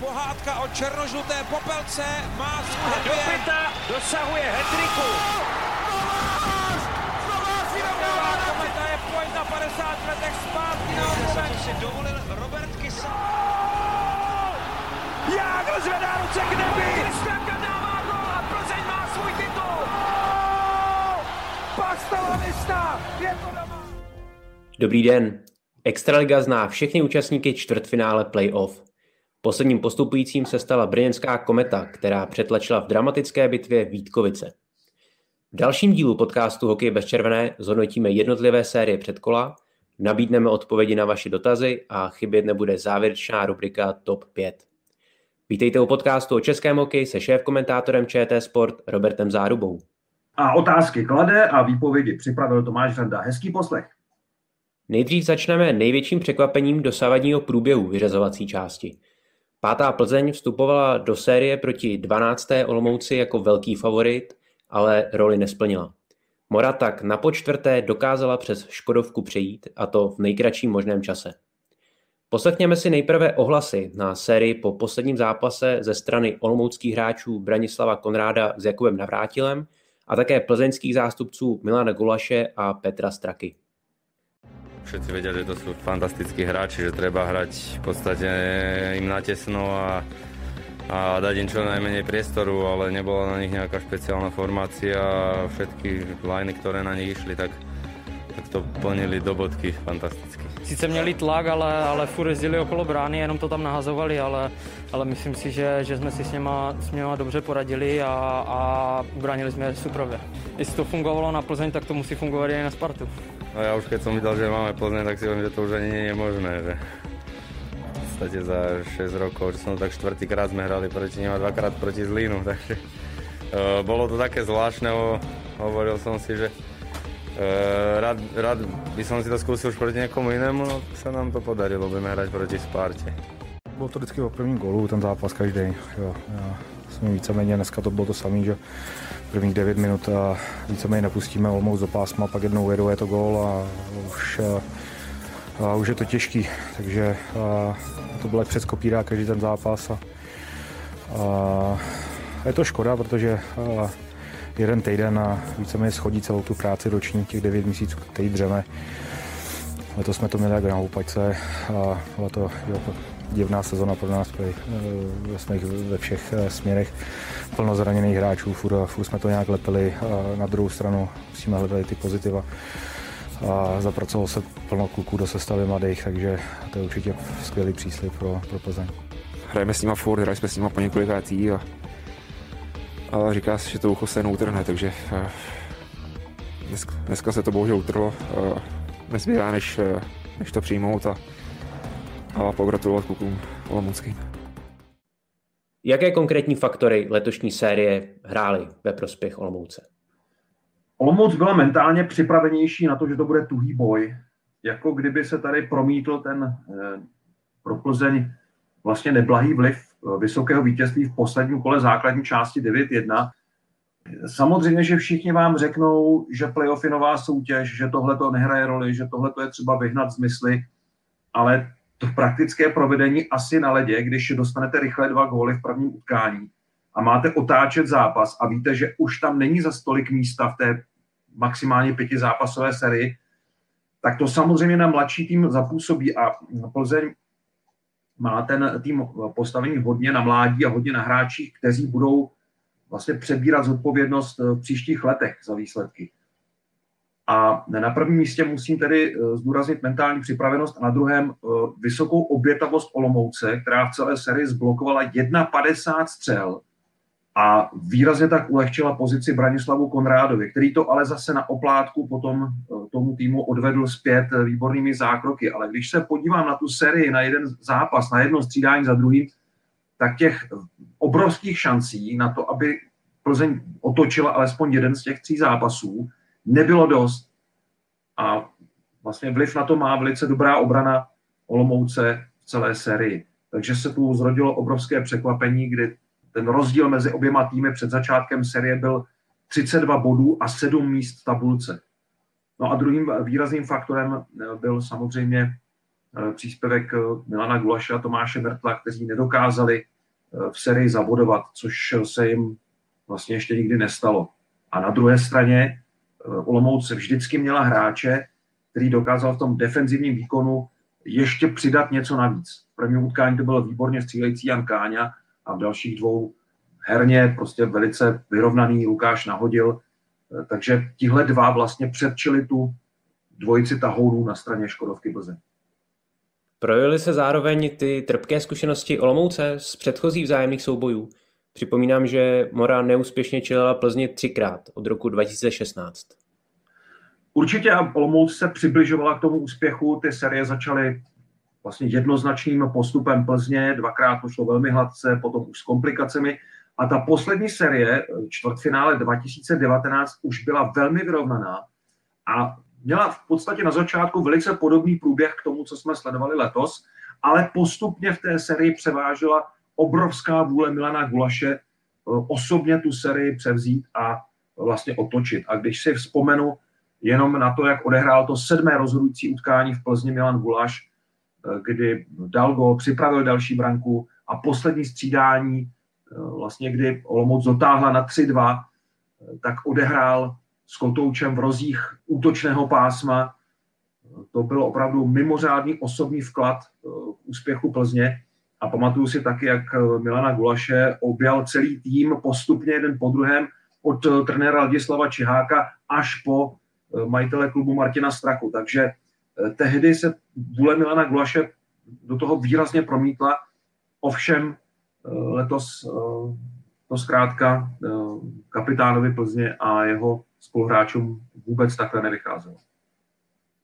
pohádka o černožluté popelce má svůj happy end. dosahuje hetriku. Kometa je pojď na 50 letech zpátky na si dovolil Robert Kysa. Jágr zvedá ruce k nebi. Kristianka dává gol a Plzeň má svůj titul. Pastalanista, je to doma. Dobrý den. Extraliga zná všechny účastníky čtvrtfinále playoff. Posledním postupujícím se stala brněnská kometa, která přetlačila v dramatické bitvě Vítkovice. V dalším dílu podcastu Hokej bez červené zhodnotíme jednotlivé série předkola, nabídneme odpovědi na vaše dotazy a chybět nebude závěrečná rubrika Top 5. Vítejte u podcastu o českém hokeji se šéf-komentátorem ČT Sport Robertem Zárubou. A otázky klade a výpovědi připravil Tomáš Randa. Hezký poslech. Nejdřív začneme největším překvapením dosavadního průběhu vyřazovací části. Pátá Plzeň vstupovala do série proti 12. Olomouci jako velký favorit, ale roli nesplnila. Mora tak na počtvrté dokázala přes Škodovku přejít, a to v nejkratším možném čase. Poslechněme si nejprve ohlasy na sérii po posledním zápase ze strany olomouckých hráčů Branislava Konráda s Jakubem Navrátilem a také plzeňských zástupců Milana Gulaše a Petra Straky. Všetci vedia, že to sú fantastickí hráči, že treba hrať v podstate im natesno a, a dať im čo najmenej priestoru, ale nebola na nich nejaká špeciálna formácia a všetky liney, ktoré na nich išli, tak, tak to plnili do bodky fantasticky. Sice měli tlak, ale, ale furt jezdili okolo brány, jenom to tam nahazovali, ale, ale myslím si, že, že jsme si s něma, s něma dobře poradili a, a bránili jsme suprově. Jestli to fungovalo na Plzeň, tak to musí fungovat i na Spartu. No ja už keď som videl, že máme Plzeň, tak si hovorím, že to už ani nie je možné, že v za 6 rokov, že som tak štvrtýkrát sme hrali proti nim a dvakrát proti Zlínu, takže uh, bolo to také zvláštne, hovoril som si, že uh, rád, rád by som si to skúsil už proti někomu jinému, no sa nám to podarilo, budeme hrať proti Spartě. Bylo to vždycky o prvním golu, ten zápas každý. Jo. Já jsem víceméně, dneska to bylo to samé, že prvních 9 minut a víceméně nepustíme Olmouc do pásma, pak jednou ujedou, je to gól a už, a, a už je to těžký, takže a, to bylo jak přes kopírá každý ten zápas a, a je to škoda, protože a, jeden týden a víceméně schodí celou tu práci roční, těch 9 měsíců, který dřeme. Letos jsme to měli jak na houpačce a byla to jo, divná sezona pro nás jsme ve všech eh, směrech. Plno zraněných hráčů, furt, furt jsme to nějak lepili. A na druhou stranu musíme hledat ty pozitiva. A zapracovalo se plno kluků do sestavy mladých, takže to je určitě skvělý příslip pro, pro Plzeň. Hrajeme s nima furt, hrajeme jsme s nima po několik letí a, a říká se, že to ucho se neutrhne, takže eh, dneska, dneska se to bohužel utrhlo. Nezbývá, než, eh, než to přijmout a a pogratulovat klukům olomouckým. Jaké konkrétní faktory letošní série hrály ve prospěch Olomouce? Olomouc byla mentálně připravenější na to, že to bude tuhý boj. Jako kdyby se tady promítl ten eh, pro Plzeň vlastně neblahý vliv eh, vysokého vítězství v posledním kole základní části 9-1. Samozřejmě, že všichni vám řeknou, že playoff je nová soutěž, že tohle to nehraje roli, že tohle je třeba vyhnat z mysli, ale to praktické provedení asi na ledě, když dostanete rychle dva góly v prvním utkání a máte otáčet zápas a víte, že už tam není za stolik místa v té maximálně pěti zápasové sérii, tak to samozřejmě na mladší tým zapůsobí a Plzeň má ten tým postavení hodně na mládí a hodně na hráčích, kteří budou vlastně přebírat zodpovědnost v příštích letech za výsledky. A na prvním místě musím tedy eh, zdůraznit mentální připravenost a na druhém eh, vysokou obětavost Olomouce, která v celé sérii zblokovala 51 střel a výrazně tak ulehčila pozici Branislavu Konrádovi, který to ale zase na oplátku potom eh, tomu týmu odvedl zpět výbornými zákroky. Ale když se podívám na tu sérii, na jeden zápas, na jedno střídání za druhým, tak těch obrovských šancí na to, aby Plzeň otočila alespoň jeden z těch tří zápasů, nebylo dost. A vlastně vliv na to má velice dobrá obrana Olomouce v celé sérii. Takže se tu zrodilo obrovské překvapení, kdy ten rozdíl mezi oběma týmy před začátkem série byl 32 bodů a 7 míst v tabulce. No a druhým výrazným faktorem byl samozřejmě příspěvek Milana Gulaše a Tomáše Mertla, kteří nedokázali v sérii zabodovat, což se jim vlastně ještě nikdy nestalo. A na druhé straně Olomouc vždycky měla hráče, který dokázal v tom defenzivním výkonu ještě přidat něco navíc. V prvním utkání to byl výborně střílející Jan Káňa a v dalších dvou herně prostě velice vyrovnaný Lukáš nahodil. Takže tihle dva vlastně předčili tu dvojici tahounů na straně Škodovky Plzeň. Projevily se zároveň ty trpké zkušenosti Olomouce z předchozích vzájemných soubojů. Připomínám, že Mora neúspěšně čelila Plzni třikrát od roku 2016. Určitě Olomouc se přibližovala k tomu úspěchu, ty série začaly vlastně jednoznačným postupem Plzně, dvakrát to šlo velmi hladce, potom už s komplikacemi. A ta poslední série, čtvrtfinále 2019, už byla velmi vyrovnaná a měla v podstatě na začátku velice podobný průběh k tomu, co jsme sledovali letos, ale postupně v té sérii převážela obrovská vůle Milana Gulaše eh, osobně tu sérii převzít a vlastně otočit. A když si vzpomenu jenom na to, jak odehrál to sedmé rozhodující utkání v Plzni Milan Gulaš, eh, kdy dal gol, připravil další branku a poslední střídání, eh, vlastně kdy Olomouc dotáhla na 3-2, tak odehrál s Kotoučem v rozích útočného pásma. To byl opravdu mimořádný osobní vklad k úspěchu Plzně a pamatuju si taky, jak eh, Milana Gulaše objal celý tým postupně jeden po druhém od eh, trenéra Ladislava Čiháka až po eh, majitele klubu Martina Straku. Takže tehdy se vůle Milana Gulaše do toho výrazně promítla. Ovšem letos to zkrátka kapitánovi Plzně a jeho spoluhráčům vůbec takhle nevycházelo.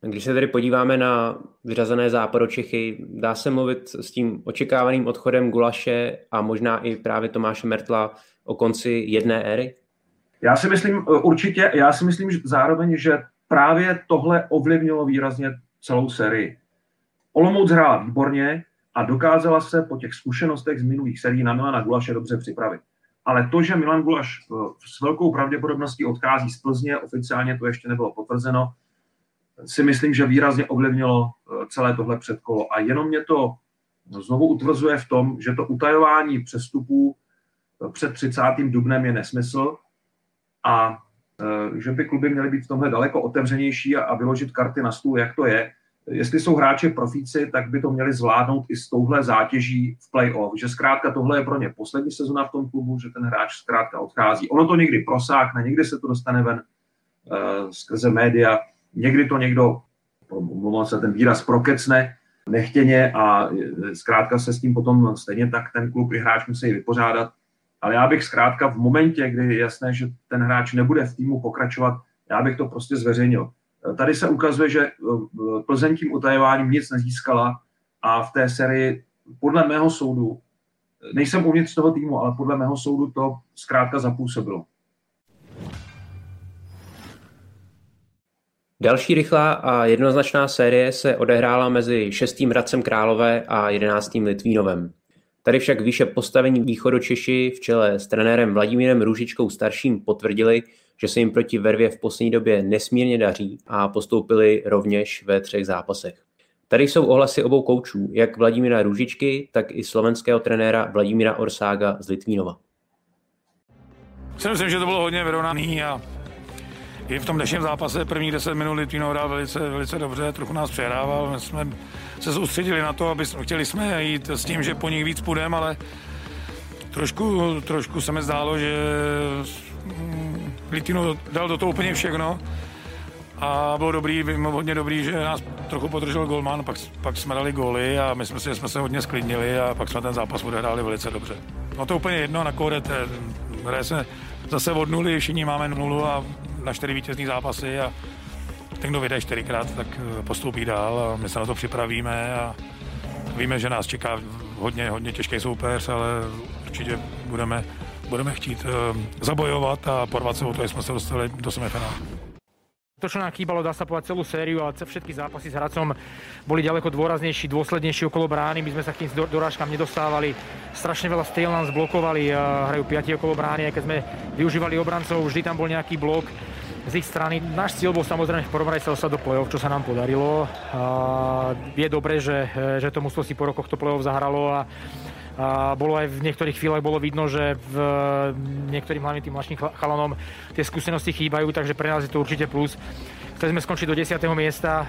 Když se tedy podíváme na vyřazené západočechy, dá se mluvit s tím očekávaným odchodem Gulaše a možná i právě Tomáše Mertla o konci jedné éry? Já si myslím určitě, já si myslím že zároveň, že právě tohle ovlivnilo výrazně celou sérii. Olomouc hrála výborně a dokázala se po těch zkušenostech z minulých sérií na Milana Gulaše dobře připravit. Ale to, že Milan Gulaš eh, s velkou pravděpodobností odchází z Plzně, oficiálně to ještě nebylo potvrzeno, si myslím, že výrazně ovlivnilo eh, celé tohle předkolo. A jenom mě to znovu utvrzuje v tom, že to utajování přestupů eh, před 30. dubnem je nesmysl a eh, že by kluby měly být v tomhle daleko otevřenější a, vyložit karty na stůl, jak to je. Jestli jsou hráči profíci, tak by to měli zvládnout i s touhle zátěží v play-off, že zkrátka tohle je pro ně poslední sezona v tom klubu, že ten hráč zkrátka odchází. Ono to někdy prosákne, někdy se to dostane ven uh, skrze média, Někdy to někdo, omlouvám se ten výraz, prokecne nechtěně a zkrátka se s tím potom stejně tak ten klub i hráč musí vypořádat. Ale já bych zkrátka v momentě, kdy je jasné, že ten hráč nebude v týmu pokračovat, já bych to prostě zveřejnil. Tady se ukazuje, že Plzeň tím utajováním nic nezískala a v té sérii podle mého soudu, nejsem uvnitř toho týmu, ale podle mého soudu to zkrátka zapůsobilo. Další rychlá a jednoznačná série se odehrála mezi 6. Hradcem Králové a 11. Litvínovem. Tady však výše postavení východočeši v čele s trenérem Vladimírem Růžičkou starším potvrdili, že se jim proti Vervě v poslední době nesmírně daří a postoupili rovněž ve třech zápasech. Tady jsou ohlasy obou koučů, jak Vladimíra Růžičky, tak i slovenského trenéra Vladimíra Orsága z Litvínova. Myslím, že to bylo hodně vyrovnaný a i v tom dnešním zápase prvních 10 minut Litvínov hrál velice, velice dobře, trochu nás přehrával. My jsme se soustředili na to, aby chtěli jsme jít s tím, že po nich víc půjdeme, ale trošku, trošku se mi zdálo, že Litvínov dal do toho úplně všechno a bylo dobrý, hodně dobrý, že nás trochu podržel golman, pak, pak jsme dali góly a my jsme si, jsme se hodně sklidnili a pak jsme ten zápas odehráli velice dobře. No to úplně jedno, na kouret, hraje se zase od nuly, všichni máme nulu a na čtyři vítězní zápasy a ten, kdo vyjde čtyřikrát, tak eh, postoupí dál a my se na to připravíme a víme, že nás čeká hodně, hodně těžký soupeř, ale určitě budeme, budeme chtít uh, zabojovat a porvat se o to, jsme se dostali do semifinále. To, čo nám chýbalo, dá sa povedať celú sériu, ale všetky zápasy s Hradcom boli ďaleko dôraznejší, dôslednejší okolo brány. My sme sa k tým dorážkam nedostávali. Strašne veľa stejl nám zblokovali, hrajú piati okolo brány, aj keď sme využívali obrancov, vždy tam bol nejaký blok z ich strany. Náš cieľ bol samozrejme v prvom rade sa dostať do play-off, čo sa nám podarilo. A je dobré, že, že to mužstvo si po rokoch to play-off zahralo a, a bolo aj v niektorých chvíľach bolo vidno, že v niektorým hlavne tým mladším chalanom tie skúsenosti chýbajú, takže pre nás je to určite plus. Chceli sme skončiť do 10. miesta,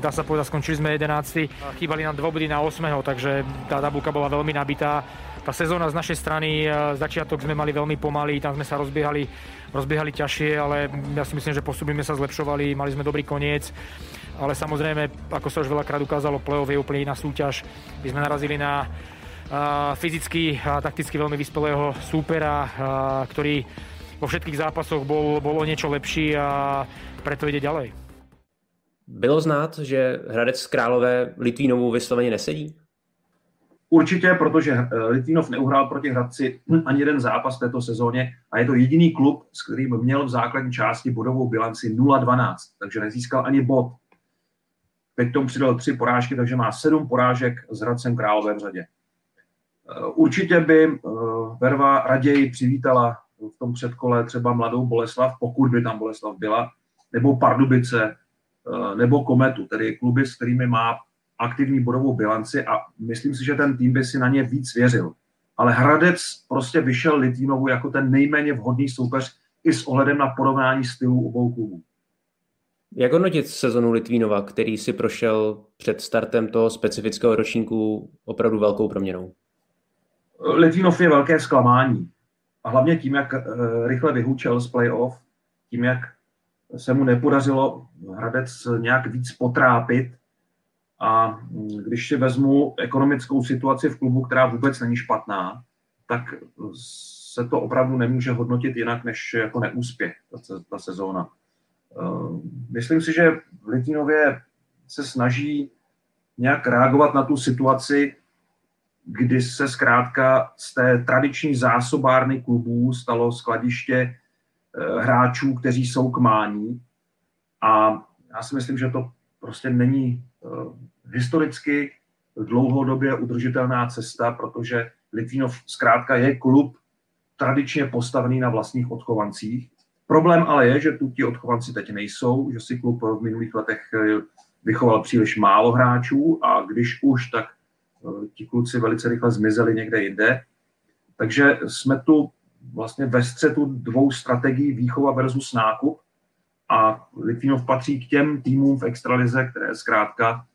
dá sa povedať, skončili sme 11. Chýbali nám dva body na 8. takže tá tabulka bola veľmi nabitá. Tá sezóna z našej strany, začiatok sme mali veľmi pomalý, tam sme sa rozbiehali, rozbiehali ťažšie, ale ja si myslím, že postupy sme sa zlepšovali, mali sme dobrý koniec. Ale samozrejme, ako sa už veľakrát ukázalo, play-off je úplne iná súťaž. My sme narazili na fyzicky a takticky veľmi vyspelého súpera, ktorý vo všetkých zápasoch bol, bol o niečo lepší a preto jde ďalej. Bylo znát, že Hradec Králové Litvínovou vysloveně nesedí? Určitě, protože eh, Litvínov neuhrál proti Hradci ani jeden zápas v této sezóně a je to jediný klub, s kterým měl v základní části bodovou bilanci 0-12, takže nezískal ani bod. Teď tomu přidal tři porážky, takže má sedm porážek s Hradcem Králové v řadě. Eh, určitě by eh, Verva raději přivítala v tom předkole třeba mladou Boleslav, pokud by tam Boleslav byla, nebo Pardubice, nebo Kometu, tedy kluby, s kterými má aktivní bodovou bilanci a myslím si, že ten tým by si na ně víc věřil. Ale Hradec prostě vyšel Litvínovu jako ten nejméně vhodný soupeř i s ohledem na porovnání stylů obou klubů. Jak hodnotit sezonu Litvínova, který si prošel před startem toho specifického ročníku opravdu velkou proměnou? Litvínov je velké zklamání. A hlavně tím, jak eh, rychle vyhučel z playoff, tím, jak se mu nepodařilo Hradec nějak víc potrápit. A když si vezmu ekonomickou situaci v klubu, která vůbec není špatná, tak se to opravdu nemůže hodnotit jinak než jako neúspěch, ta, ta sezóna. Eh, myslím si, že v Litvinově se snaží nějak reagovat na tu situaci, kdy se zkrátka z té tradiční zásobárny klubů stalo skladiště Eh, hráčů, kteří jsou k mání. A já si myslím, že to prostě není eh, historicky dlouhodobě udržitelná cesta, protože Litvínov zkrátka je klub tradičně postavený na vlastních odchovancích. Problém ale je, že tu ti odchovanci teď nejsou, že si klub v minulých letech eh, vychoval příliš málo hráčů a když už, tak ti kluci velice rychle zmizeli někde jinde. Takže jsme tu vlastně ve střetu dvou strategií výchova versus nákup a Litvinov patří k těm týmům v extralize, které zkrátka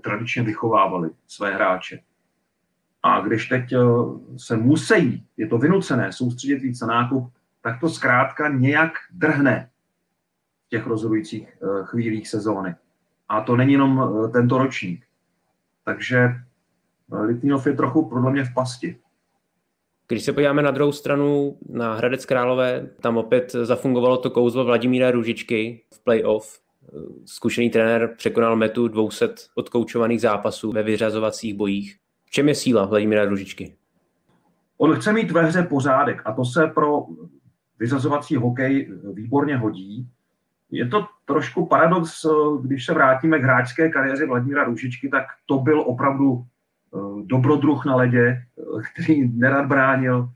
tradičně vychovávali své hráče. A když teď eh, se musí, je to vynucené, soustředit víc na nákup, tak to zkrátka nějak drhne v těch rozhodujících eh, chvílích sezóny. A to není jenom eh, tento ročník. Takže Litvinov je trochu podle mě v pasti. Když se podíváme na druhou stranu na Hradec Králové, tam opět zafungovalo to kouzlo Vladimíra Růžičky v playoff. Zkušený trenér překonal metu 200 odkoučovaných zápasů ve vyřazovacích bojích. V čem je síla Vladimíra Růžičky? On chce mít ve hře pořádek a to se pro vyřazovací hokej výborně hodí. Je to trošku paradox, když se vrátíme k hráčské kariéře Vladimíra Růžičky, tak to byl opravdu Eh, dobrodruh na ledě, eh, který nerad bránil.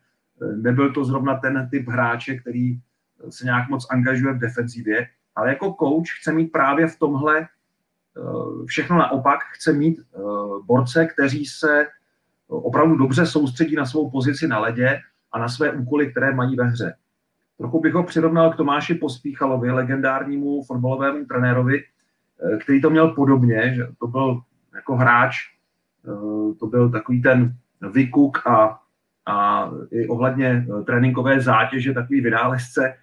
Eh, nebyl to zrovna ten typ hráče, který se nějak moc angažuje v defenzivě, ale jako coach chce mít právě v tomhle všechno naopak, chce mít borce, kteří se opravdu dobře soustředí na svou pozici na ledě a na své úkoly, které mají ve hře. Trochu bych ho přirovnal k Tomáši Pospíchalovi, legendárnímu fotbalovému trenérovi, který to měl podobně, že to byl jako hráč, Eh, to byl takový ten vykuk a, a i ohledně eh, tréninkové zátěže takový vynálezce, eh,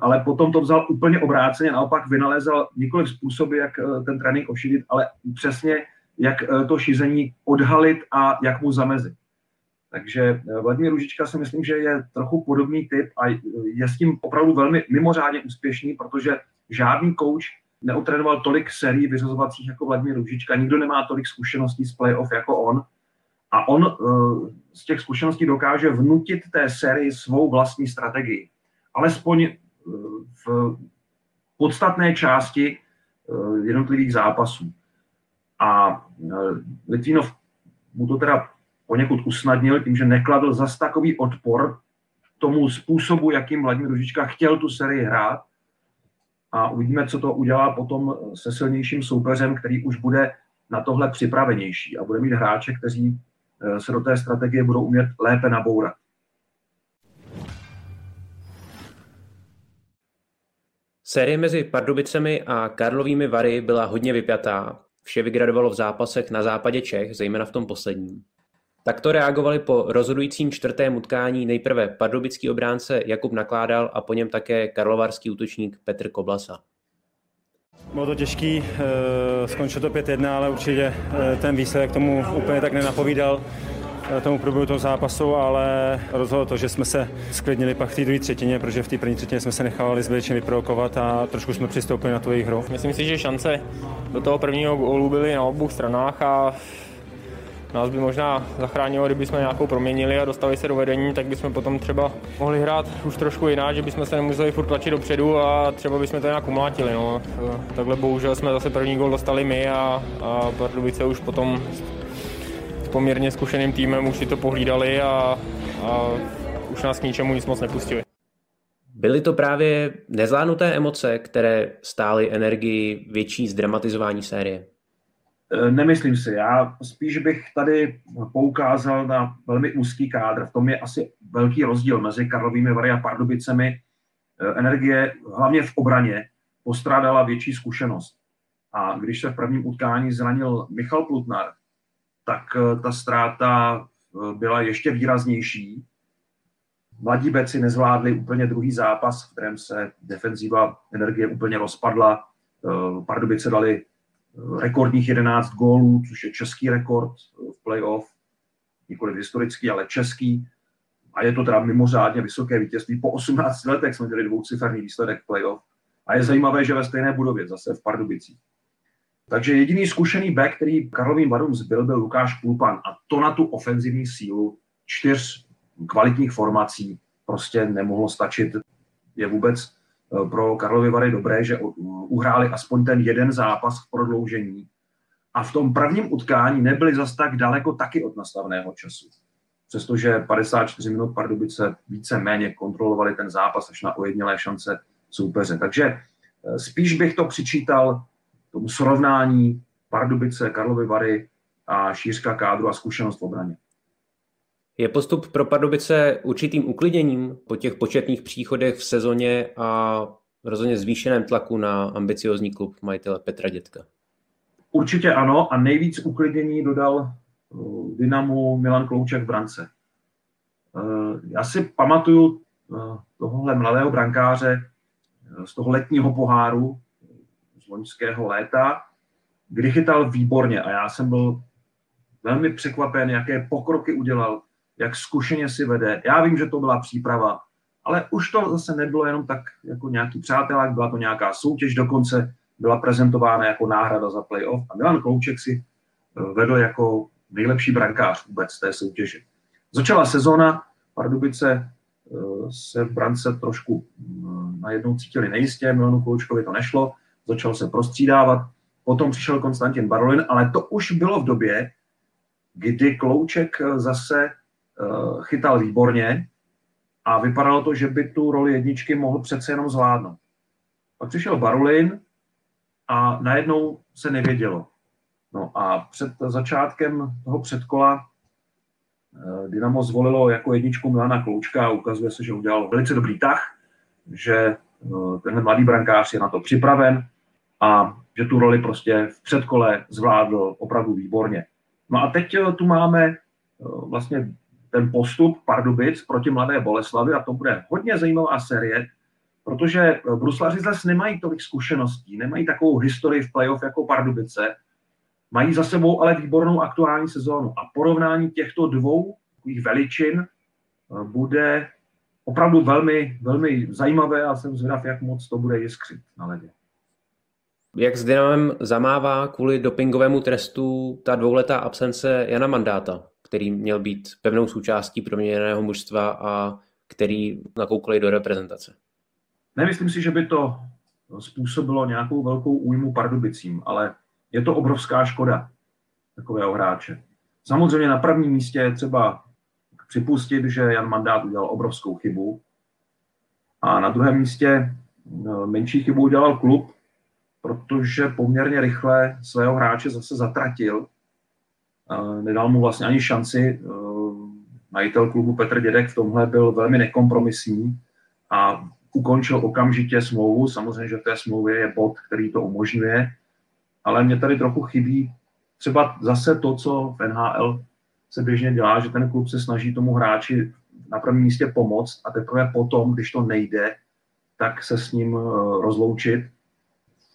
ale potom to vzal úplně obráceně, naopak vynalezal několik způsoby, jak ten trénink ošidit, ale přesně jak to šízení odhalit a jak mu zamezit. Takže Vladimír Ružička si myslím, že je trochu podobný typ a je s tím opravdu velmi mimořádně úspěšný, protože žádný kouč neutrénoval tolik sérií vyřazovacích jako Vladimír Růžička, nikdo nemá tolik zkušeností z playoff jako on. A on z těch zkušeností dokáže vnutit té sérii svou vlastní strategii. Alespoň uh, v podstatné části uh, jednotlivých zápasů. A Litvinov mu to teda poněkud usnadnil tím, že nekladl zas takový odpor tomu způsobu, jakým Vladimír Ružička chtěl tu sérii hrát a uvidíme, co to udělá potom se silnějším soupeřem, který už bude na tohle připravenější a bude mít hráče, kteří eh, se do té strategie budou umět lépe nabourat. Série mezi Pardubicemi a Karlovými Vary byla hodně vypjatá. Vše vygradovalo v zápasech na západě Čech, zejména v tom posledním. Takto reagovali po rozhodujícím čtvrtém utkání nejprve pardubický obránce Jakub Nakládal a po něm také karlovarský útočník Petr Koblasa. Bylo to těžký, eh, skončilo to 5-1, ale určitě eh, ten výsledek tomu úplně tak nenapovídal tomu průběhu toho zápasu, ale rozhodlo to, že jsme se sklidnili pak v té druhé třetině, protože v té první třetině jsme se nechávali zbytečně vyprovokovat a trošku jsme přistoupili na tu jejich hru. Myslím si, že šance do toho prvního gólu byly na obou stranách a nás by možná zachránilo, kdyby jsme nějakou proměnili a dostali se do vedení, tak bychom potom třeba mohli hrát už trošku jinak, že bychom se nemuseli furt tlačit dopředu a třeba bychom to nějak umlátili. No. Takhle bohužel jsme zase první gol dostali my a, a Pardubice už potom poměrně zkušeným týmem už si to pohlídali a, a už nás k ničemu nic moc nepustili. Byly to právě nezvládnuté emoce, které stály energii větší zdramatizování série? Eh, nemyslím si. Já spíš bych tady poukázal na velmi úzký kádr. V tom je asi velký rozdíl mezi Karlovými Vary a Pardubicemi. Eh, energie, hlavně v obraně, postrádala větší zkušenost. A když se v prvním utkání zranil Michal Plutnar, tak eh, ta ztráta byla ještě výraznější. Mladí beci nezvládli úplně druhý zápas, v kterém se defenzíva energie úplně rozpadla. Pardubice dali rekordních 11 gólů, což je český rekord v playoff, nikoli historický, ale český. A je to teda mimořádně vysoké vítězství. Po 18 letech jsme měli dvouciferný výsledek playoff. A je zajímavé, že ve stejné budově, zase v Pardubicích. Takže jediný zkušený back, který Karlovým Varům zbyl, byl Lukáš Kulpan. A to na tu ofenzivní sílu čtyř kvalitních formací prostě nemohlo stačit. Je vůbec Eh, pro Karlovy Vary dobré, že uhráli aspoň ten jeden zápas v prodloužení a v tom prvním utkání nebyli zas tak daleko taky od nastavného času. Přestože 54 minut Pardubice více méně kontrolovali ten zápas až na ojednělé šance soupeře. Takže eh, spíš bych to přičítal tomu srovnání Pardubice, Karlovy Vary a šířka kádru a zkušenost v obraně. Je postup pro Pardubice určitým uklidněním po těch početných příchodech v sezóně a rozhodně zvýšeném tlaku na ambiciozní klub majitele Petra Dětka? Určitě ano a nejvíc uklidnění dodal eh, Dynamu Milan Klouček v brance. Eh, já si pamatuju eh, tohohle mladého brankáře z toho letního poháru loňského léta, kdy chytal výborně a já jsem byl velmi překvapen, jaké pokroky udělal jak zkušeně si vede. Já vím, že to byla příprava, ale už to zase nebylo jenom tak jako nějaký přátelák, byla to nějaká soutěž, dokonce byla prezentována jako náhrada za playoff a Milan Klouček si eh, vedl jako nejlepší brankář vůbec té soutěže. Začala sezona, Pardubice eh, se v brance trošku mm, najednou cítili nejistě, Milanu Kloučkovi to nešlo, začal se prostřídávat, potom přišel Konstantin Barolin, ale to už bylo v době, kdy Klouček eh, zase Eh, chytal výborně a vypadalo to, že by tu roli jedničky mohl přece jenom zvládnout. Pak přišel Barulin a najednou se nevědělo. No a před začátkem toho předkola eh, Dynamo zvolilo jako jedničku Milana Kloučka a ukazuje se, že udělal velice dobrý tah, že ten mladý brankář je na to připraven a že tu roli prostě v předkole zvládl opravdu výborně. No a teď tu máme vlastně ten postup Pardubic proti Mladé Boleslavi a to bude hodně zajímavá série, protože Bruslaři zase nemají tolik zkušeností, nemají takovou historii v playoff jako Pardubice, mají za sebou ale výbornou aktuální sezónu a porovnání těchto dvou veličin eh, bude opravdu velmi, velmi zajímavé a jsem zvědav, jak moc to bude jiskřit na ledě. Jak s Dynamem zamává kvůli dopingovému trestu ta dvouletá absence Jana Mandáta? který měl být pevnou součástí proměněného mužstva a který nakoukli do reprezentace. Nemyslím si, že by to způsobilo nějakou velkou újmu Pardubicím, ale je to obrovská škoda takového hráče. Samozřejmě na prvním místě je třeba připustit, že Jan Mandát udělal obrovskou chybu a na druhém místě menší chybu udělal klub, protože poměrně rychle svého hráče zase zatratil. Nedal mu vlastně ani šanci. Majitel klubu Petr Dědek v tomhle byl velmi nekompromisní a ukončil okamžitě smlouvu. Samozřejmě, že v té smlouvě je bod, který to umožňuje, ale mě tady trochu chybí třeba zase to, co v NHL se běžně dělá, že ten klub se snaží tomu hráči na prvním místě pomoct a teprve potom, když to nejde, tak se s ním eh, rozloučit.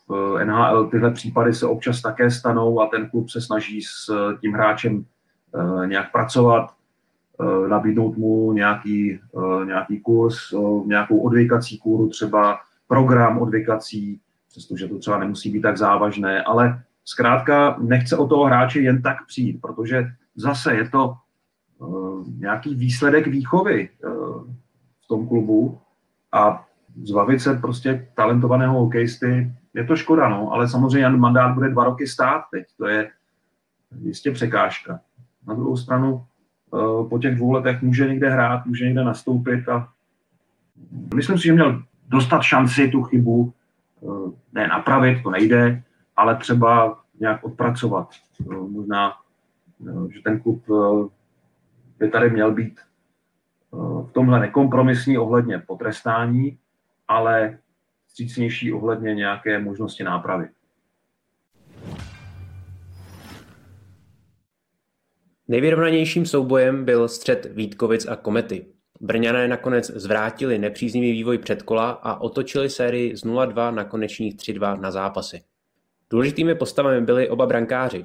V NHL tyhle případy se občas také stanou a ten klub se snaží s tím hráčem eh, nějak pracovat, eh, nabídnout mu nějaký, nějaký kurz, nějakou odvykací kůru, třeba program odvykací, přestože to třeba nemusí být tak závažné, ale zkrátka nechce o toho hráče jen tak přijít, protože zase je to nějaký výsledek výchovy v tom klubu a zbavit se prostě talentovaného hokejisty, je to škoda, no, ale samozřejmě mandát bude dva roky stát teď, to je jistě překážka. Na druhou stranu eh, po těch dvou letech může někde hrát, může někde nastoupit a myslím si, že měl dostat šanci tu chybu, eh, ne napravit, to nejde, ale třeba nějak odpracovat. Eh, možná, že ten klub by tady měl být v tomhle nekompromisní ohledně potrestání, ale střícnější ohledně nějaké možnosti nápravy. Nejvyrovnanějším soubojem byl střed Vítkovic a Komety. Brňané nakonec zvrátili nepříznivý vývoj předkola a otočili sérii z 0-2 na konečných 3-2 na zápasy. Důležitými postavami byli oba brankáři,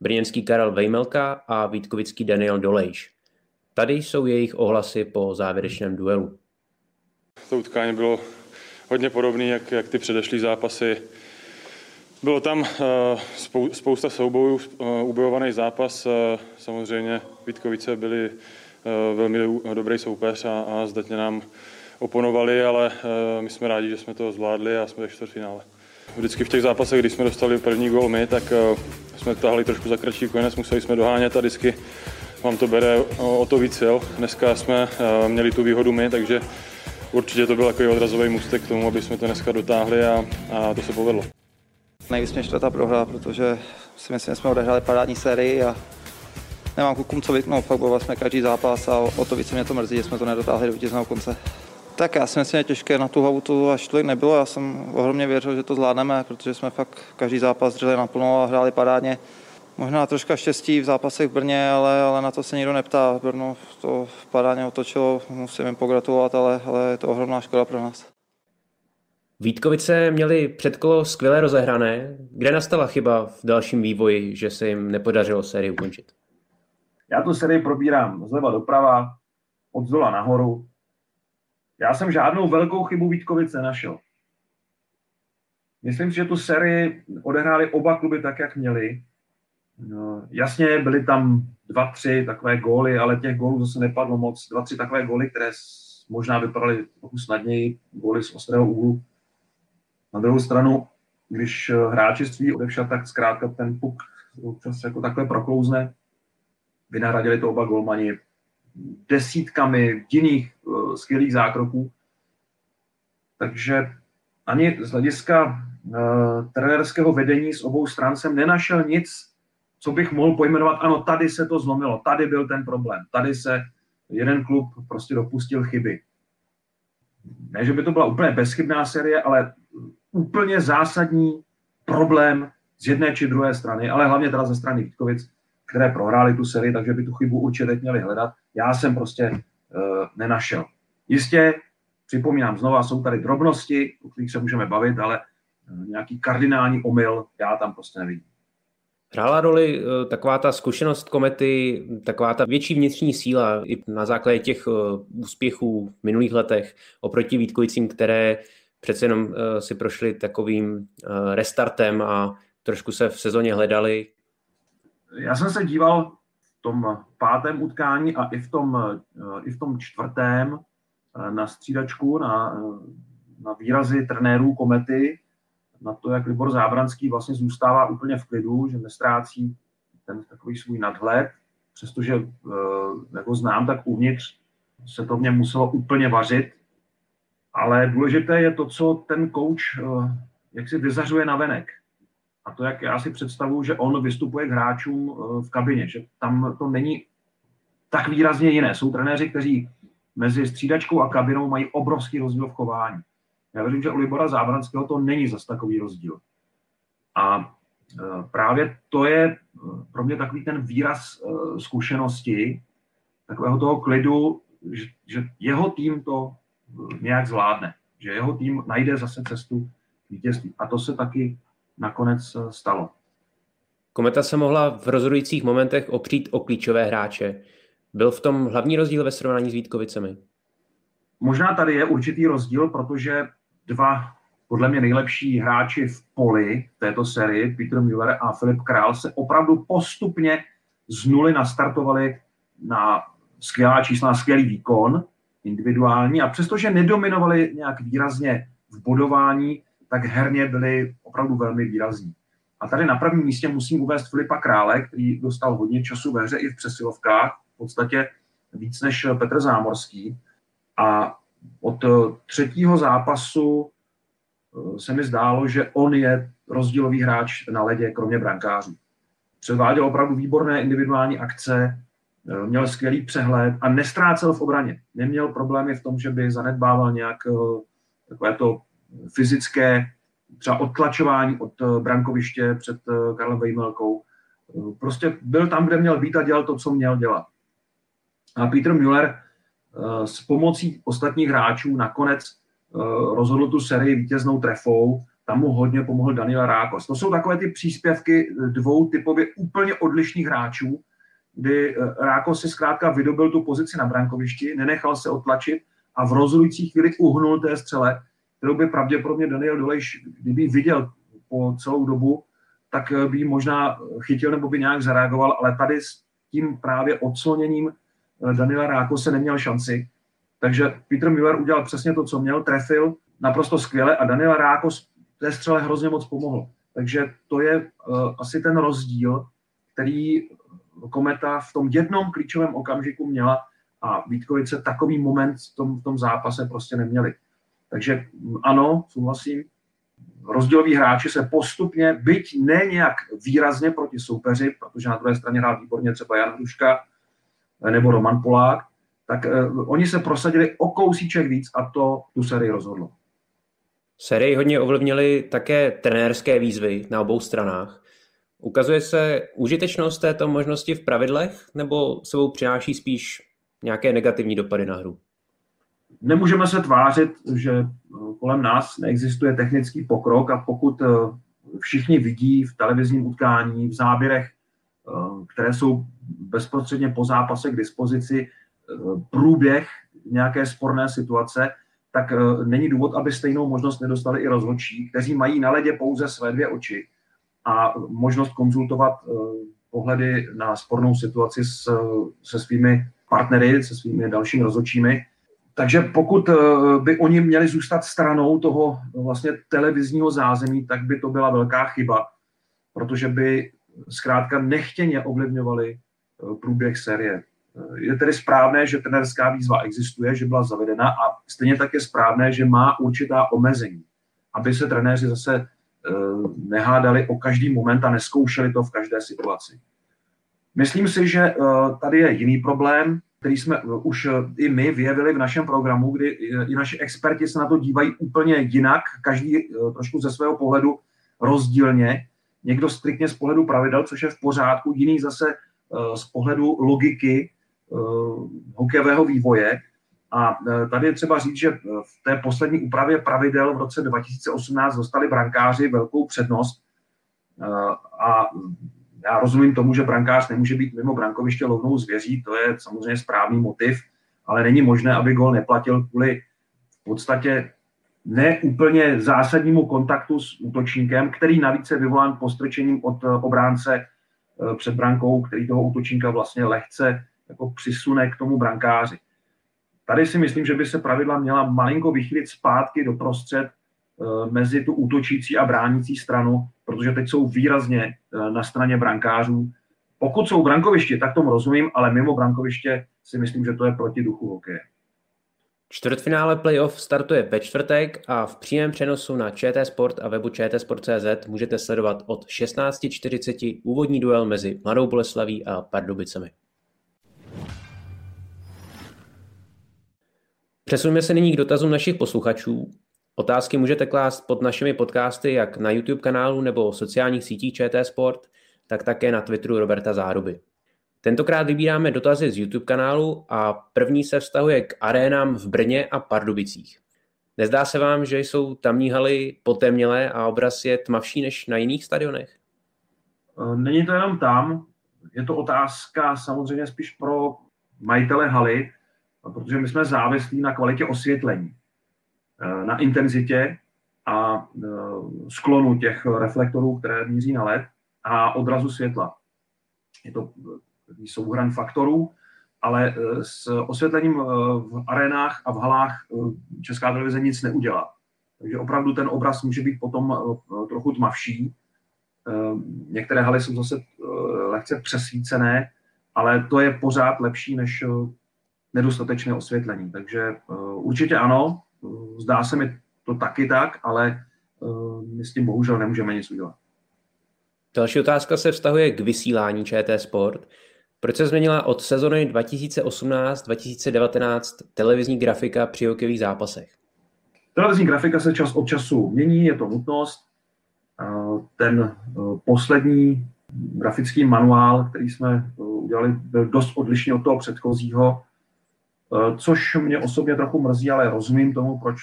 brněnský Karel Vejmelka a vítkovický Daniel Dolejš. Tady jsou jejich ohlasy po závěrečném duelu. To utkání bylo hodně podobný, jak, jak ty předešlý zápasy. Bylo tam uh, spousta soubojů, uh, ubojovaný zápas. Uh, samozřejmě Vítkovice byli velmi dobrý soupeř a, a zdatně nám oponovali, ale my jsme rádi, že jsme to zvládli a jsme ve čtvrtfinále. Vždycky v těch zápasech, když jsme dostali první gol my, tak uh, jsme tahali trošku za kratší konec, museli jsme dohánět a vždycky vám to bere o, to víc sil. Dneska jsme uh, měli tu výhodu my, takže určitě to byl takový odrazový můstek k tomu, aby jsme to dneska dotáhli a, a to se povedlo. Nejvíc mě čtvrtá prohra, protože si myslím, že jsme odehráli parádní sérii a nemám klukům co vytknout, fakt bojovali jsme každý zápas a o to více mě to mrzí, že jsme to nedotáhli do vítězného konce. Tak já si myslím, že těžké na tu hlavu to až tolik nebylo. Já jsem ohromně věřil, že to zvládneme, protože jsme fakt každý zápas dřeli naplno a hráli parádně. Možná troška štěstí v zápasech v Brně, ale, ale na to se nikdo neptá. Brno to parádně otočilo, musím jim pogratulovat, ale, ale je to ohromná škoda pro nás. Vítkovice měli předkolo skvěle rozehrané. Kde nastala chyba v dalším vývoji, že se jim nepodařilo sérii ukončit? Já tu sérii probírám zleva doprava, od zdola nahoru. Já jsem žádnou velkou chybu Vítkovice našel. Myslím si, že tu sérii odehráli oba kluby tak, jak měli. No, jasně, byly tam dva, tři takové góly, ale těch gólů zase nepadlo moc. Dva, tři takové góly, které možná vypadaly trochu snadněji, góly z ostrého úhlu. Na druhou stranu, když eh, hráči ství odevšat, tak zkrátka ten puk občas jako takhle proklouzne. Vynahradili to oba golmani desítkami jiných uh, skvělých zákroků. Takže ani z hlediska uh, vedení z obou stran jsem nenašel nic, co bych mohl pojmenovat, ano, tady se to zlomilo, tady byl ten problém, tady se jeden klub prostě dopustil chyby. Ne, že by to byla úplně bezchybná série, ale úplně zásadní problém z jedné či druhé strany, ale hlavně teda ze strany Vítkovic, které prohrály tu sérii, takže by tu chybu určitě měli hledat. Já jsem prostě uh, nenašel. Jistě, připomínám znova, jsou tady drobnosti, o kterých se můžeme bavit, ale uh, nějaký kardinální omyl já tam prostě nevidím. Hrála roli eh, taková ta zkušenost komety, taková ta větší vnitřní síla i na základě těch eh, úspěchů v minulých letech oproti Vítkovicím, které přece jenom eh, si prošli takovým restartem a trošku se v sezóně hledali. Já jsem se díval tom pátém utkání a i v tom, i v tom čtvrtém na střídačku, na, na výrazy trenérů komety na to, jak Libor Zábranský vlastně zůstává úplně v klidu, že nestrácí ten takový svůj nadhled, přestože eh, jako znám, tak uvnitř se to mě muselo úplně vařit. Ale důležité je to, co ten coach eh, jak si vyzařuje na venek. A to, jak já si představuju, že on vystupuje k hráčům eh, v kabině, že tam to není tak výrazně jiné. Jsou trenéři, kteří mezi střídačkou a kabinou mají obrovský rozdíl v chování. Já věřím, že u Libora Zábranského to není zas takový rozdíl. A eh, právě to je pro mě takový ten výraz zkušenosti, takového toho klidu, že, jeho tým to nějak zvládne, že jeho tým najde zase cestu vítězství. A to se taky nakonec eh, stalo. Kometa se mohla v rozhodujících momentech opřít o klíčové hráče. Byl v tom hlavní rozdíl ve srovnání s Vítkovicemi? Možná tady je určitý rozdíl, protože dva podle mě nejlepší hráči v poli této sérii, Peter Müller a Filip Král, se opravdu postupně z nuly nastartovali na skvělá čísla, skvělý výkon individuální a přestože nedominovali nějak výrazně v bodování, tak herně byli opravdu velmi výrazní. A tady na prvním místě musím uvést Filipa Krále, který dostal hodně času ve hře i v přesilovkách, v podstatě víc než Petr Zámorský. A od třetího zápasu eh, se mi zdálo, že on je rozdílový hráč na ledě, kromě brankářů. Předváděl opravdu výborné individuální akce, Eh, měl skvělý přehled a nestrácel v obraně. Neměl problémy v tom, že by zanedbával nějak eh, takové to fyzické třeba odtlačování od eh, brankoviště před Karlem Vejmelkou. Prostě byl tam, kde měl být a dělal to, co měl dělat. A Peter Müller s pomocí ostatních hráčů nakonec rozhodl tu sérii vítěznou trefou. Tam mu hodně pomohl Daniel Rákos. To jsou takové ty příspěvky dvou typově úplně odlišných hráčů, kdy eh, Ráko si zkrátka vydobil tu pozici na brankovišti, nenechal se otlačit a v rozhodující chvíli uhnul té střele, kterou by pravděpodobně Daniel Dolejš, kdyby viděl po celou dobu, tak eh, by možná chytil nebo by nějak zareagoval, ale tady s tím právě odsloněním eh, Daniela Ráko se neměl šanci. Takže Peter Müller udělal přesně to, co měl, trefil naprosto skvěle a Daniel Ráko té střele hrozně moc pomohl. Takže to je uh, asi ten rozdíl, který Kometa v tom jednom klíčovém okamžiku měla a Vítkovice takový moment v tom, v tom zápase prostě neměli. Takže ano, souhlasím, rozdíloví hráči se postupně, byť ne nějak výrazně proti soupeři, protože na druhé straně hrál výborně třeba Jan Hruška nebo Roman Polák, tak uh, oni se prosadili o kousíček víc a to tu sérii rozhodlo. Sérii hodně ovlivnili také trenérské výzvy na obou stranách. Ukazuje se užitečnost této možnosti v pravidlech nebo sebou přináší spíš nějaké negativní dopady na hru? Nemůžeme se tvářit, že eh, kolem nás neexistuje technický pokrok a pokud eh, všichni vidí v televizním utkání, v záběrech, eh, které jsou bezprostředně po zápase k dispozici, průběh nějaké sporné situace, tak není důvod, aby stejnou možnost nedostali i rozhodčí, kteří mají na ledě pouze své dvě oči a možnost konzultovat pohledy na spornou situaci s, se svými partnery, se svými dalšími rozhodčími. Takže pokud eh, by oni měli zůstat stranou toho vlastně televizního zázemí, tak by to byla velká chyba, protože by zkrátka nechtěně ovlivňovali eh, průběh série. Je tedy správné, že trenerská výzva existuje, že byla zavedena a stejně tak je správné, že má určitá omezení, aby se trenéři zase Eh, nehádali o každý moment a neskoušeli to v každé situaci. Myslím si, že eh, tady je jiný problém, který jsme eh, už i my vyjevili v našem programu, kdy i naši experti se na to dívají úplně jinak, každý trošku ze svého pohledu rozdílně. Někdo striktně z pohledu pravidel, což je v pořádku, jiný zase z pohledu logiky hokejového vývoje. A tady je třeba říct, že v té poslední úpravě pravidel v roce 2018 dostali brankáři velkou přednost. A já rozumím tomu, že brankář nemůže být mimo brankoviště lovnou zvěří, to je samozřejmě správný motiv, ale není možné, aby gol neplatil kvůli v podstatě neúplně zásadnímu kontaktu s útočníkem, který navíc je vyvolán postrčením od obránce před brankou, který toho útočníka vlastně lehce jako přisune k tomu brankáři. Tady si myslím, že by se pravidla měla malinko vychýlit zpátky do prostřed eh, mezi tu útočící a bránící stranu, protože teď jsou výrazně eh, na straně brankářů. Pokud jsou brankoviště, tak tomu rozumím, ale mimo brankoviště si myslím, že to je proti duchu hokeje. Čtvrtfinále playoff startuje ve čtvrtek a v přímém přenosu na ČT Sport a webu čtsport.cz můžete sledovat od 16.40 úvodní duel mezi Mladou Boleslaví a Pardubicemi. Přesuneme se nyní k dotazům našich posluchačů. Otázky můžete klást pod našimi podcasty jak na YouTube kanálu nebo sociálních sítích ČT Sport, tak také na Twitteru Roberta Záruby. Tentokrát vybíráme dotazy z YouTube kanálu a první se vztahuje k arénám v Brně a Pardubicích. Nezdá se vám, že jsou tamní haly potemnělé a obraz je tmavší než na jiných stadionech? E, není to jenom tam, je to otázka samozřejmě spíš pro majitele haly, protože my jsme závislí na kvalitě osvětlení, na intenzitě a e, sklonu těch reflektorů, které míří na LED a odrazu světla. Je to souhran faktorů, ale eh, s osvětlením eh, v arénách a v halách eh, Česká televize nic neudělá. Takže opravdu ten obraz může být potom trochu tmavší. Některé haly jsou zase lehce přesvícené, ale to je pořád lepší než nedostatečné osvětlení. Takže určitě ano, zdá se mi to taky tak, ale my s tím bohužel nemůžeme nic udělat. Další otázka se vztahuje k vysílání ČT Sport. Proč se změnila od sezony 2018-2019 televizní grafika při hokejových zápasech? Televizní grafika se čas od času mění, je to nutnost. Ten e, poslední grafický manuál, který jsme udělali, byl dost odlišný od toho předchozího, což mě osobně trochu mrzí, ale rozumím tomu, proč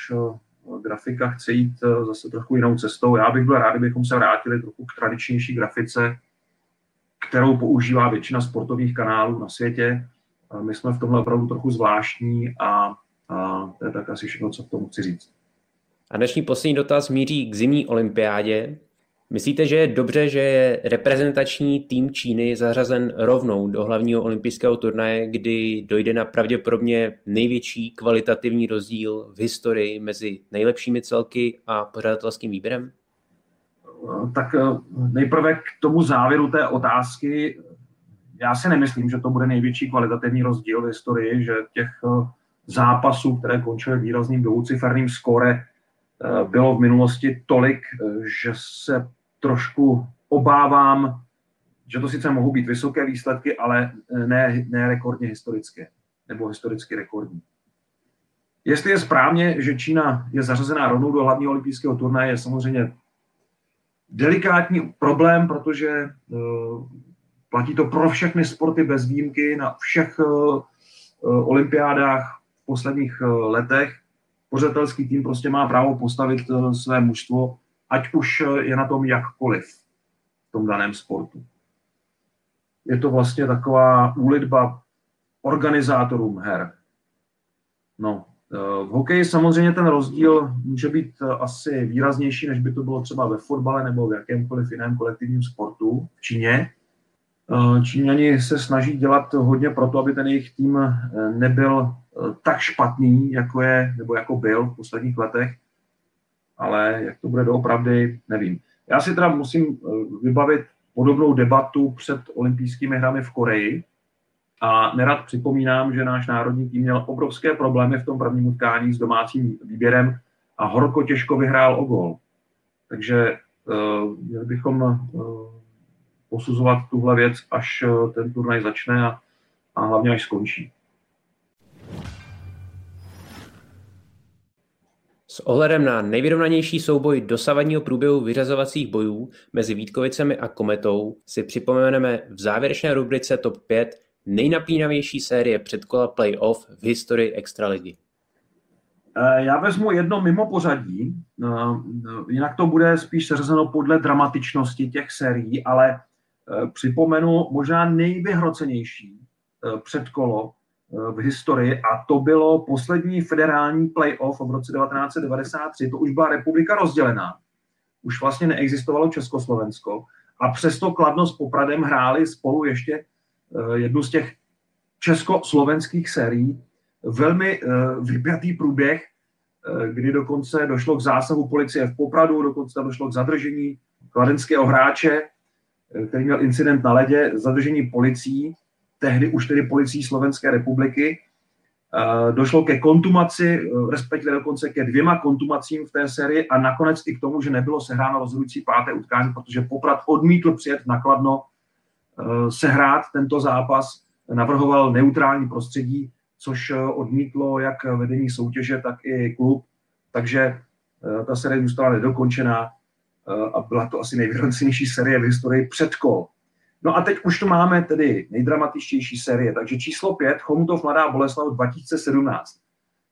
grafika chce jít zase trochu jinou cestou. Já bych byl rád, kdybychom se vrátili trochu k tradičnější grafice, kterou používá většina sportovních kanálů na světě. My jsme v tomhle opravdu trochu zvláštní a, a to je tak asi všechno, co k tomu chci říct. A dnešní poslední dotaz míří k zimní olympiádě. Myslíte, že je dobře, že je reprezentační tým Číny zařazen rovnou do hlavního olympijského turnaje, kdy dojde na pravděpodobně největší kvalitativní rozdíl v historii mezi nejlepšími celky a pořadatelským výběrem? tak eh, nejprve k tomu závěru té otázky. Já si nemyslím, že to bude největší kvalitativní rozdíl v historii, že těch eh, zápasů, které končily výrazným dvouciferním skóre, eh, bylo v minulosti tolik, že se trošku obávám, že to sice mohou být vysoké výsledky, ale ne, ne rekordně historické, nebo historicky rekordní. Jestli je správně, že Čína je zařazená rovnou do hlavního olympijského turnaje, je samozřejmě delikátní problém, protože eh, platí to pro všechny sporty bez výjimky na všech eh, eh, olympiádách v posledních letech. Pořadatelský tým prostě má právo postavit své mužstvo, ať už je na tom jakkoliv v tom daném sportu. Je to vlastně taková úlitba organizátorům her. No, Eh, v hokeji samozřejmě ten rozdíl může být eh, asi výraznější, než by to bylo třeba ve fotbale nebo v jakémkoliv jiném kolektivním sportu v Číně. Eh, Číňani se snaží dělat hodně pro to, aby ten jejich tým nebyl tak špatný, jako je, nebo jako byl v posledních letech, ale jak to bude doopravdy, nevím. Já si teda musím vybavit podobnou debatu před olympijskými hrami v Koreji, a nerad připomínám, že náš národní tým měl obrovské problémy v tom prvním utkání s domácím výběrem a horko těžko vyhrál o gol. Takže uh, měli bychom uh, posuzovat tuhle věc, až uh, ten turnaj začne a, a hlavně až skončí. S ohledem na nejvyrovnanější souboj dosavadního průběhu vyřazovacích bojů mezi Vítkovicemi a Kometou si připomeneme v závěrečné rubrice TOP 5 nejnapínavější série předkola playoff v historii Extraligy? Eh, já vezmu jedno mimo pořadí, eh, jinak to bude spíš seřazeno podle dramatičnosti těch sérií, ale eh, připomenu možná nejvyhrocenější předkolo v historii a to bylo poslední federální playoff v roce 1993. To už byla republika rozdělená. Už vlastně neexistovalo Československo a přesto Kladno s Popradem hráli spolu ještě Eh, jednu z těch československých sérií. Velmi eh, vypjatý průběh, eh, kdy dokonce došlo k zásahu policie v Popradu, dokonce došlo k zadržení kladenského hráče, který měl incident na ledě, zadržení policií, tehdy už tedy policií Slovenské republiky. Došlo ke kontumaci, respektive dokonce ke dvěma kontumacím v té sérii a nakonec i k tomu, že nebylo sehráno rozhodující páté utkání, protože Poprad odmítl přijet nakladno sehrát tento zápas, navrhoval neutrální prostředí, což odmítlo jak vedení soutěže, tak i klub, takže ta série zůstala nedokončená a byla to asi nejvyhrocenější série v historii předkol. No a teď už tu máme tedy nejdramatičtější série, takže číslo 5, Chomutov Mladá Boleslav 2017.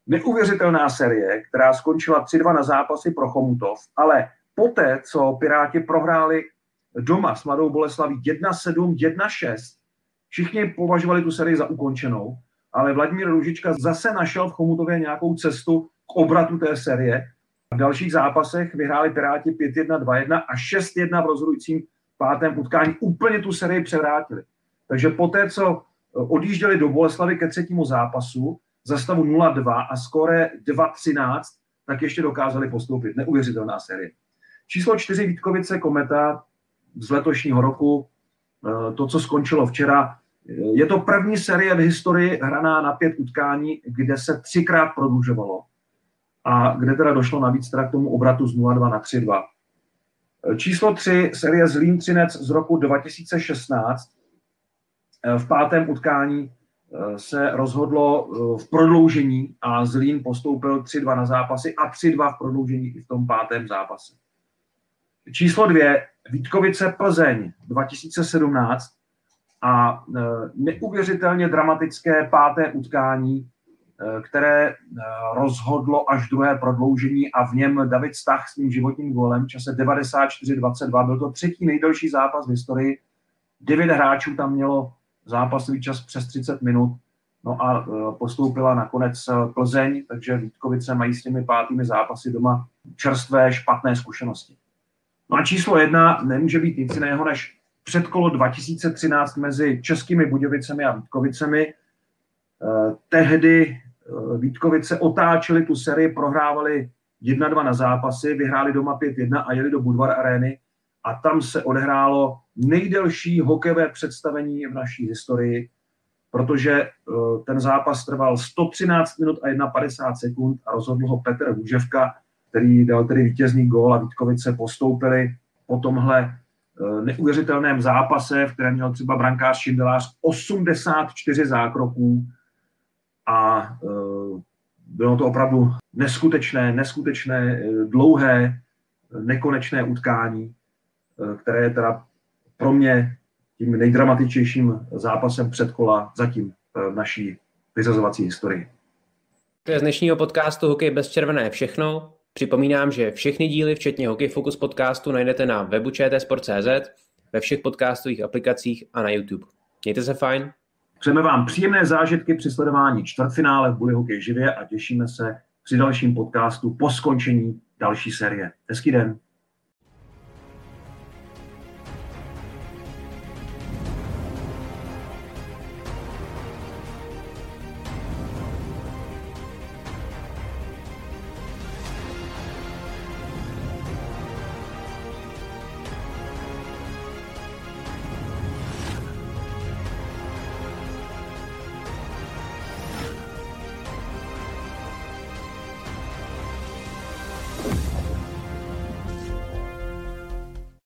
Neuvěřitelná série, která skončila 3-2 na zápasy pro Chomutov, ale poté, co Piráti prohráli doma s Mladou Boleslaví 1-7, 1-6, všichni považovali tu sérii za ukončenou, ale Vladimír Ružička zase našel v Chomutově nějakou cestu k obratu té série. V dalších zápasech vyhráli Piráti 5-1, 2-1 a 6-1 v rozhodujícím pátém utkání úplně tu sérii převrátili. Takže poté, co eh, odjížděli do Boleslavy ke třetímu zápasu za stavu 0-2 a skore 2-13, tak ještě dokázali postoupit. Neuvěřitelná série. Číslo 4 Vítkovice Kometa z letošního roku, eh, to, co skončilo včera, eh, je to první série v historii hraná na pět utkání, kde se třikrát prodlužovalo a kde teda došlo navíc teda k tomu obratu z 0-2 na 3-2. Číslo 3, série Zlín Třinec z roku 2016. V pátém utkání eh, se rozhodlo eh, v prodloužení a Zlín postoupil 3-2 na zápasy a 3-2 v prodloužení i v tom pátém zápase. Číslo 2, Vítkovice Plzeň 2017 a eh, neuvěřitelně dramatické páté utkání Eh, které eh, rozhodlo až druhé prodloužení a v něm David Stach s tím životním golem v čase 94-22. Byl to třetí nejdelší zápas v historii. Devět hráčů tam mělo zápasový čas přes 30 minut. No a eh, postoupila nakonec Plzeň, takže Vítkovice mají s těmi pátými zápasy doma čerstvé, špatné zkušenosti. No a číslo jedna nemůže být nic jiného než předkolo 2013 mezi Českými Budějovicemi a Vítkovicemi. Tehdy Eh, Vítkovice otáčeli tu sérii, prohrávali 1-2 na zápasy, vyhráli doma 5-1 a jeli do Budvar Areny. A tam se odehrálo nejdelší hokejové představení v naší historii, protože eh, ten zápas trval 113 minut a 51 sekund a rozhodl ho Petr Hůževka, který dal tedy vítězný gól a Vítkovice postoupili po tomhle eh, neuvěřitelném zápase, v kterém měl třeba brankář Šindelář 84 zákroků, a e, bylo to opravdu neskutečné, neskutečné, e, dlouhé, nekonečné utkání, e, které je teda pro mě tím nejdramatičnějším zápasem předkola zatím v naší vyřazovací historii. To je z dnešního podcastu Hokej bez červené všechno. Připomínám, že všechny díly, včetně Hokej Focus podcastu, najdete na webu čtsport.cz, ve všech podcastových aplikacích a na YouTube. Mějte se fajn. Přejeme vám příjemné zážitky při sledování čtvrtfinále v Bully Hokej živě a těšíme se při dalším podcastu po skončení další série. Hezký den.